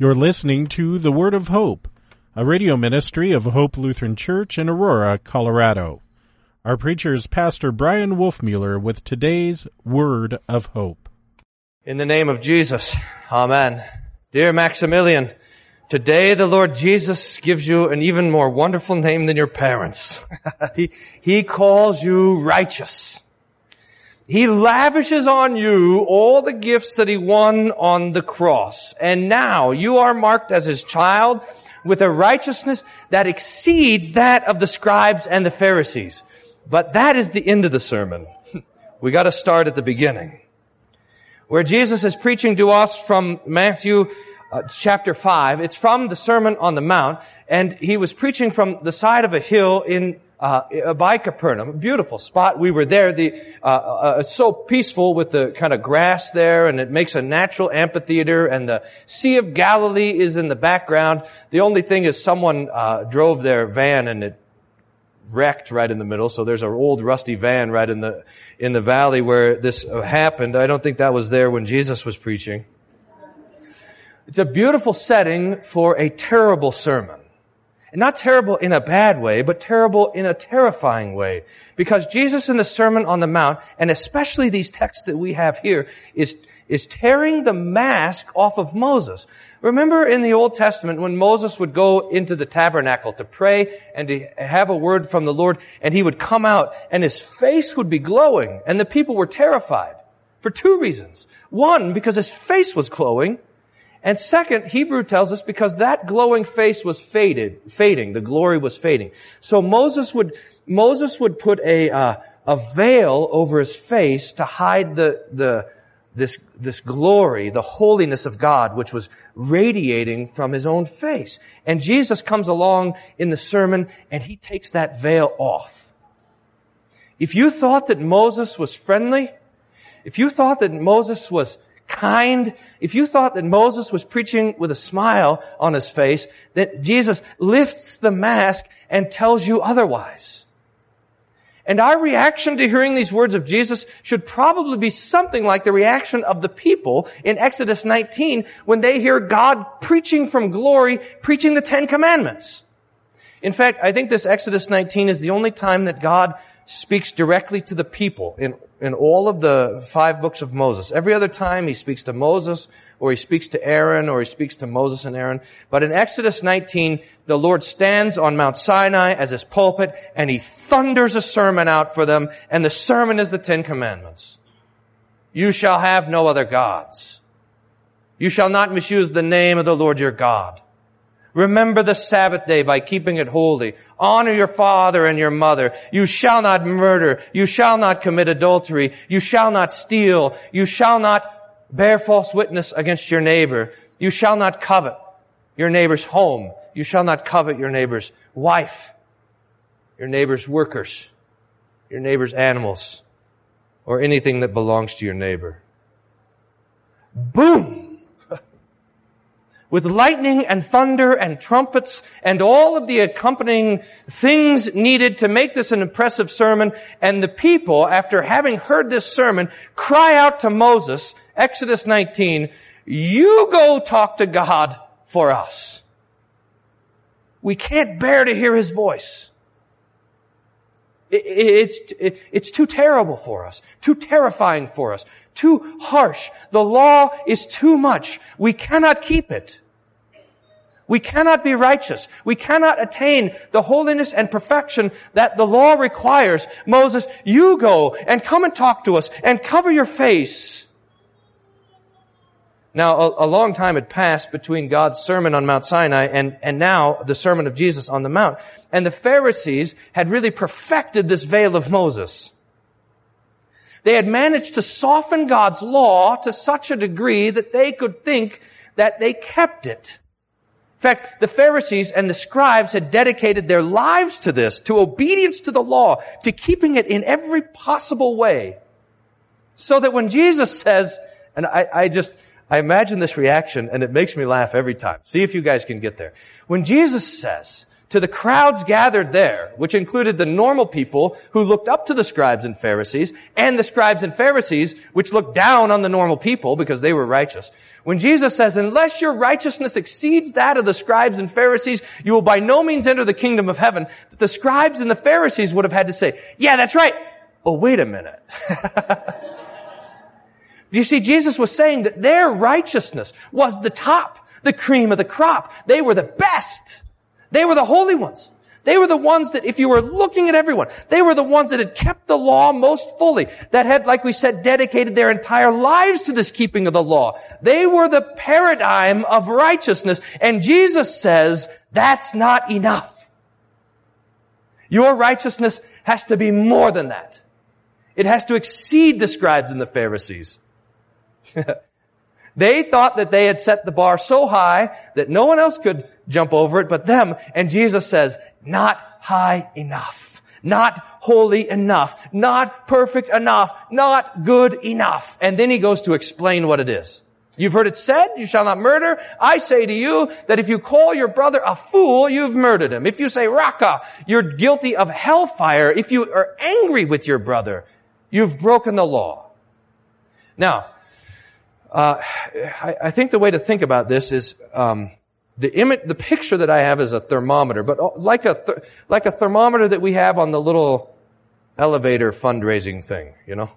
You're listening to The Word of Hope, a radio ministry of Hope Lutheran Church in Aurora, Colorado. Our preacher is Pastor Bryan Wolfmueller with today's Word of Hope. In the name of Jesus, Amen. Dear Maximilian, today the Lord Jesus gives you an even more wonderful name than your parents. he, he calls you righteous. He lavishes on you all the gifts that he won on the cross. And now you are marked as his child with a righteousness that exceeds that of the scribes and the Pharisees. But that is the end of the sermon. we gotta start at the beginning. Where Jesus is preaching to us from Matthew uh, chapter 5. It's from the Sermon on the Mount, and he was preaching from the side of a hill in uh, by Capernaum, beautiful spot. We were there. The uh, uh, so peaceful with the kind of grass there, and it makes a natural amphitheater. And the Sea of Galilee is in the background. The only thing is, someone uh, drove their van and it wrecked right in the middle. So there's an old rusty van right in the in the valley where this happened. I don't think that was there when Jesus was preaching. It's a beautiful setting for a terrible sermon. And not terrible in a bad way, but terrible in a terrifying way. Because Jesus in the Sermon on the Mount, and especially these texts that we have here, is, is tearing the mask off of Moses. Remember in the Old Testament when Moses would go into the tabernacle to pray and to have a word from the Lord, and he would come out and his face would be glowing, and the people were terrified. For two reasons. One, because his face was glowing, and second, Hebrew tells us because that glowing face was faded, fading, the glory was fading. So Moses would, Moses would put a, uh, a veil over his face to hide the, the, this, this glory, the holiness of God, which was radiating from his own face. And Jesus comes along in the sermon and he takes that veil off. If you thought that Moses was friendly, if you thought that Moses was kind, if you thought that Moses was preaching with a smile on his face, that Jesus lifts the mask and tells you otherwise. And our reaction to hearing these words of Jesus should probably be something like the reaction of the people in Exodus 19 when they hear God preaching from glory, preaching the Ten Commandments. In fact, I think this Exodus 19 is the only time that God speaks directly to the people in, in all of the five books of Moses. Every other time he speaks to Moses, or he speaks to Aaron, or he speaks to Moses and Aaron. But in Exodus 19, the Lord stands on Mount Sinai as his pulpit, and he thunders a sermon out for them, and the sermon is the Ten Commandments. You shall have no other gods. You shall not misuse the name of the Lord your God. Remember the Sabbath day by keeping it holy. Honor your father and your mother. You shall not murder. You shall not commit adultery. You shall not steal. You shall not bear false witness against your neighbor. You shall not covet your neighbor's home. You shall not covet your neighbor's wife, your neighbor's workers, your neighbor's animals, or anything that belongs to your neighbor. Boom! With lightning and thunder and trumpets and all of the accompanying things needed to make this an impressive sermon. And the people, after having heard this sermon, cry out to Moses, Exodus 19, you go talk to God for us. We can't bear to hear his voice. It's, it's too terrible for us, too terrifying for us, too harsh. The law is too much. We cannot keep it. We cannot be righteous. We cannot attain the holiness and perfection that the law requires. Moses, you go and come and talk to us and cover your face. Now, a, a, long time had passed between God's sermon on Mount Sinai and, and now the sermon of Jesus on the Mount. And the Pharisees had really perfected this veil of Moses. They had managed to soften God's law to such a degree that they could think that they kept it. In fact, the Pharisees and the scribes had dedicated their lives to this, to obedience to the law, to keeping it in every possible way. So that when Jesus says, and I, I just, I imagine this reaction and it makes me laugh every time. See if you guys can get there. When Jesus says to the crowds gathered there, which included the normal people who looked up to the scribes and Pharisees, and the scribes and Pharisees, which looked down on the normal people because they were righteous. When Jesus says, unless your righteousness exceeds that of the scribes and Pharisees, you will by no means enter the kingdom of heaven, the scribes and the Pharisees would have had to say, yeah, that's right. Oh, wait a minute. you see, Jesus was saying that their righteousness was the top, the cream of the crop. They were the best. They were the holy ones. They were the ones that, if you were looking at everyone, they were the ones that had kept the law most fully, that had, like we said, dedicated their entire lives to this keeping of the law. They were the paradigm of righteousness. And Jesus says, that's not enough. Your righteousness has to be more than that. It has to exceed the scribes and the Pharisees. They thought that they had set the bar so high that no one else could jump over it but them. And Jesus says, not high enough. Not holy enough. Not perfect enough. Not good enough. And then he goes to explain what it is. You've heard it said, you shall not murder. I say to you that if you call your brother a fool, you've murdered him. If you say raka, you're guilty of hellfire. If you are angry with your brother, you've broken the law. Now, uh, I, I, think the way to think about this is um, the image, the picture that I have is a thermometer, but uh, like a th- like a thermometer that we have on the little elevator fundraising thing. You know,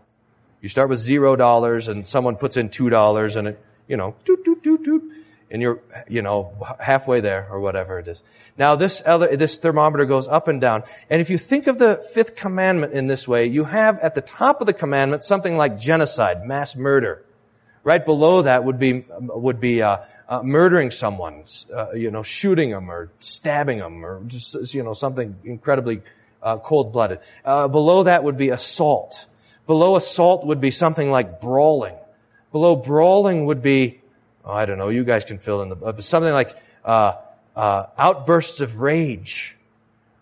you start with zero dollars, and someone puts in two dollars, and it you know doot doot doot doot, and you're you know halfway there or whatever it is. Now this ele- this thermometer goes up and down, and if you think of the fifth commandment in this way, you have at the top of the commandment something like genocide, mass murder. Right below that would be would be uh, uh, murdering someone, uh, you know, shooting them or stabbing them or just you know something incredibly uh, cold blooded. Uh, below that would be assault. Below assault would be something like brawling. Below brawling would be oh, I don't know. You guys can fill in the uh, something like outbursts of rage,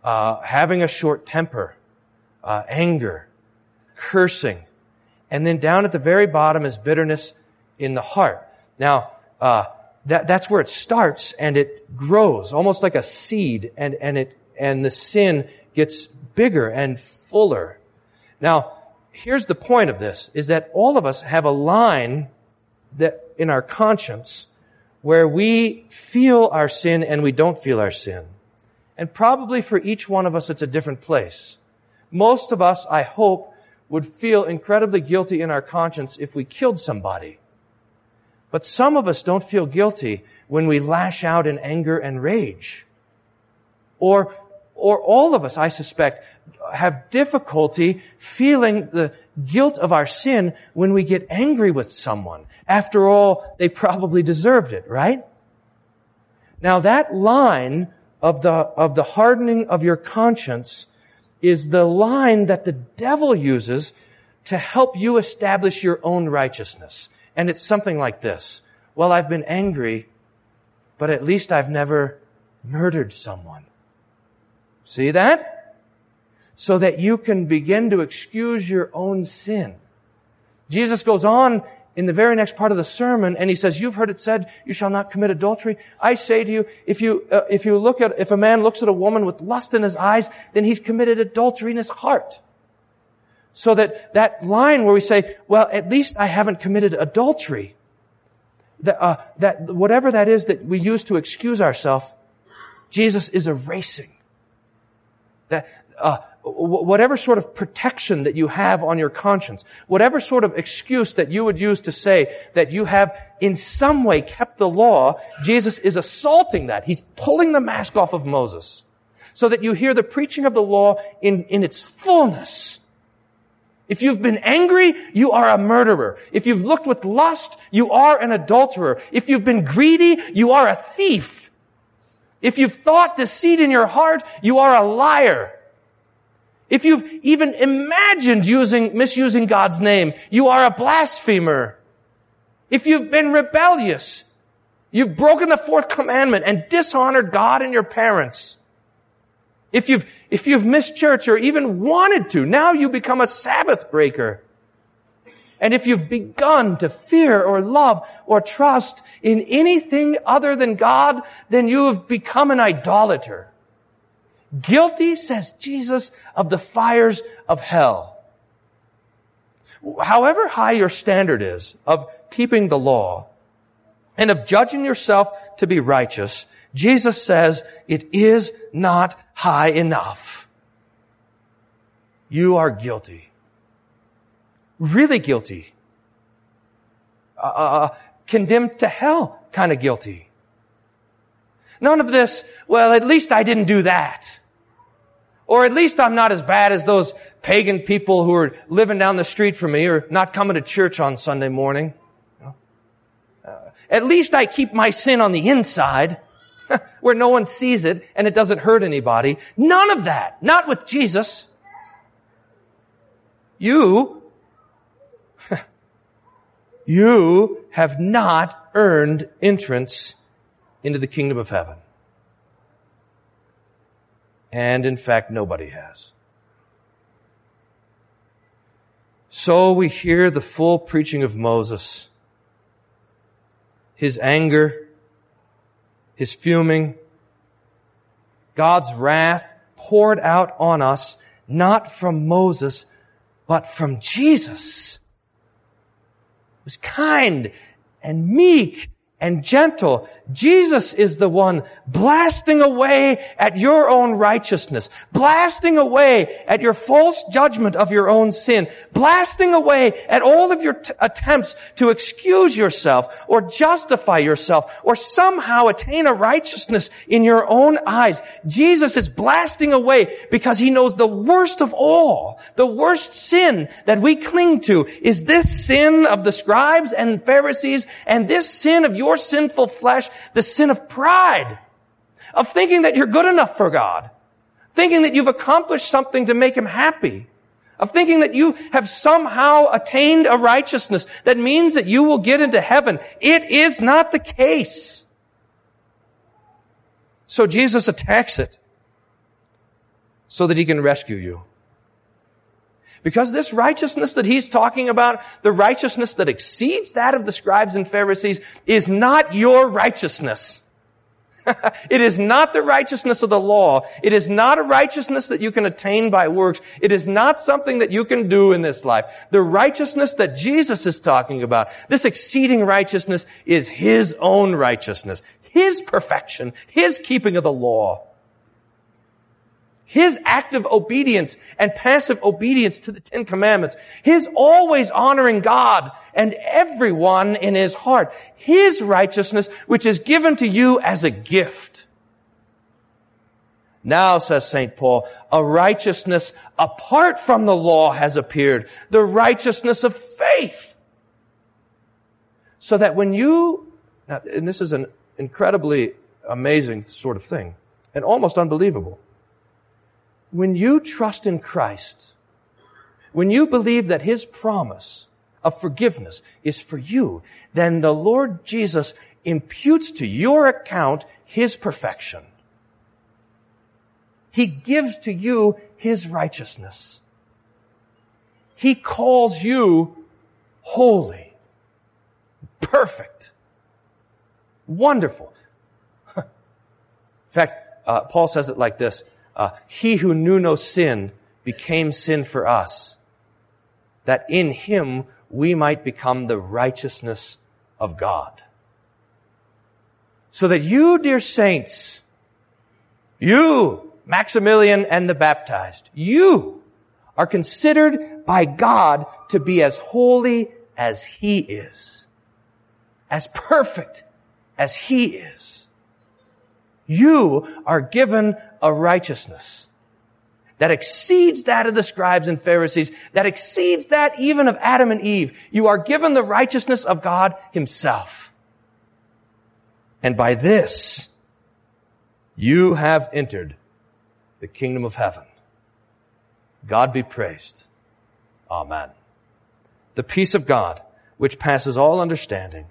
having a short temper, anger, cursing. And then down at the very bottom is bitterness, in the heart. Now, uh, that, that's where it starts and it grows almost like a seed and, and it, and the sin gets bigger and fuller. Now, here's the point of this, is that all of us have a line that in our conscience where we feel our sin and we don't feel our sin. And probably for each one of us, it's a different place. Most of us, I hope, would feel incredibly guilty in our conscience if we killed somebody. But some of us don't feel guilty when we lash out in anger and rage. Or, or all of us, I suspect, have difficulty feeling the guilt of our sin when we get angry with someone. After all, they probably deserved it, right? Now that line of the, of the hardening of your conscience is the line that the devil uses to help you establish your own righteousness. And it's something like this. Well, I've been angry, but at least I've never murdered someone. See that? So that you can begin to excuse your own sin. Jesus goes on in the very next part of the sermon and he says, you've heard it said, you shall not commit adultery. I say to you, if you, uh, if you look at, if a man looks at a woman with lust in his eyes, then he's committed adultery in his heart. So that that line where we say, well, at least I haven't committed adultery, that, uh, that whatever that is that we use to excuse ourselves, Jesus is erasing. That, uh, whatever sort of protection that you have on your conscience, whatever sort of excuse that you would use to say that you have in some way kept the law, Jesus is assaulting that. He's pulling the mask off of Moses so that you hear the preaching of the law in, in its fullness. If you've been angry, you are a murderer. If you've looked with lust, you are an adulterer. If you've been greedy, you are a thief. If you've thought deceit in your heart, you are a liar. If you've even imagined using, misusing God's name, you are a blasphemer. If you've been rebellious, you've broken the fourth commandment and dishonored God and your parents. If you've, if you've missed church or even wanted to, now you become a Sabbath breaker. And if you've begun to fear or love or trust in anything other than God, then you have become an idolater. Guilty, says Jesus, of the fires of hell. However high your standard is of keeping the law and of judging yourself to be righteous, Jesus says it is not high enough. You are guilty. Really guilty. Uh, uh, uh condemned to hell kind of guilty. None of this, well, at least I didn't do that. Or at least I'm not as bad as those pagan people who are living down the street from me or not coming to church on Sunday morning. Uh, at least I keep my sin on the inside where no one sees it and it doesn't hurt anybody. None of that. Not with Jesus. You, you have not earned entrance into the kingdom of heaven. And in fact, nobody has. So we hear the full preaching of Moses. His anger, his fuming, God's wrath poured out on us, not from Moses, but from Jesus. It was kind and meek and gentle. Jesus is the one blasting away at your own righteousness, blasting away at your false judgment of your own sin, blasting away at all of your t- attempts to excuse yourself or justify yourself or somehow attain a righteousness in your own eyes. Jesus is blasting away because he knows the worst of all, the worst sin that we cling to is this sin of the scribes and Pharisees and this sin of your your sinful flesh the sin of pride, of thinking that you're good enough for God, thinking that you've accomplished something to make Him happy, of thinking that you have somehow attained a righteousness that means that you will get into heaven. It is not the case. So Jesus attacks it so that He can rescue you. Because this righteousness that he's talking about, the righteousness that exceeds that of the scribes and Pharisees, is not your righteousness. it is not the righteousness of the law. It is not a righteousness that you can attain by works. It is not something that you can do in this life. The righteousness that Jesus is talking about, this exceeding righteousness, is His own righteousness. His perfection. His keeping of the law. His active obedience and passive obedience to the Ten Commandments. His always honoring God and everyone in his heart. His righteousness, which is given to you as a gift. Now, says St. Paul, a righteousness apart from the law has appeared, the righteousness of faith. So that when you, now, and this is an incredibly amazing sort of thing, and almost unbelievable when you trust in Christ, when you believe that His promise of forgiveness is for you, then the Lord Jesus imputes to your account His perfection. He gives to you His righteousness. He calls you holy, perfect, wonderful. In fact, uh, Paul says it like this uh, he who knew no sin became sin for us, that in him we might become the righteousness of God. So that you, dear saints, you, Maximilian and the baptized, you are considered by God to be as holy as he is, as perfect as he is you are given a righteousness that exceeds that of the scribes and Pharisees, that exceeds that even of Adam and Eve. You are given the righteousness of God himself. And by this, you have entered the kingdom of heaven. God be praised. Amen. The peace of God, which passes all understanding,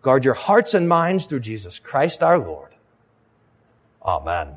guard your hearts and minds through Jesus Christ our Lord. Amen.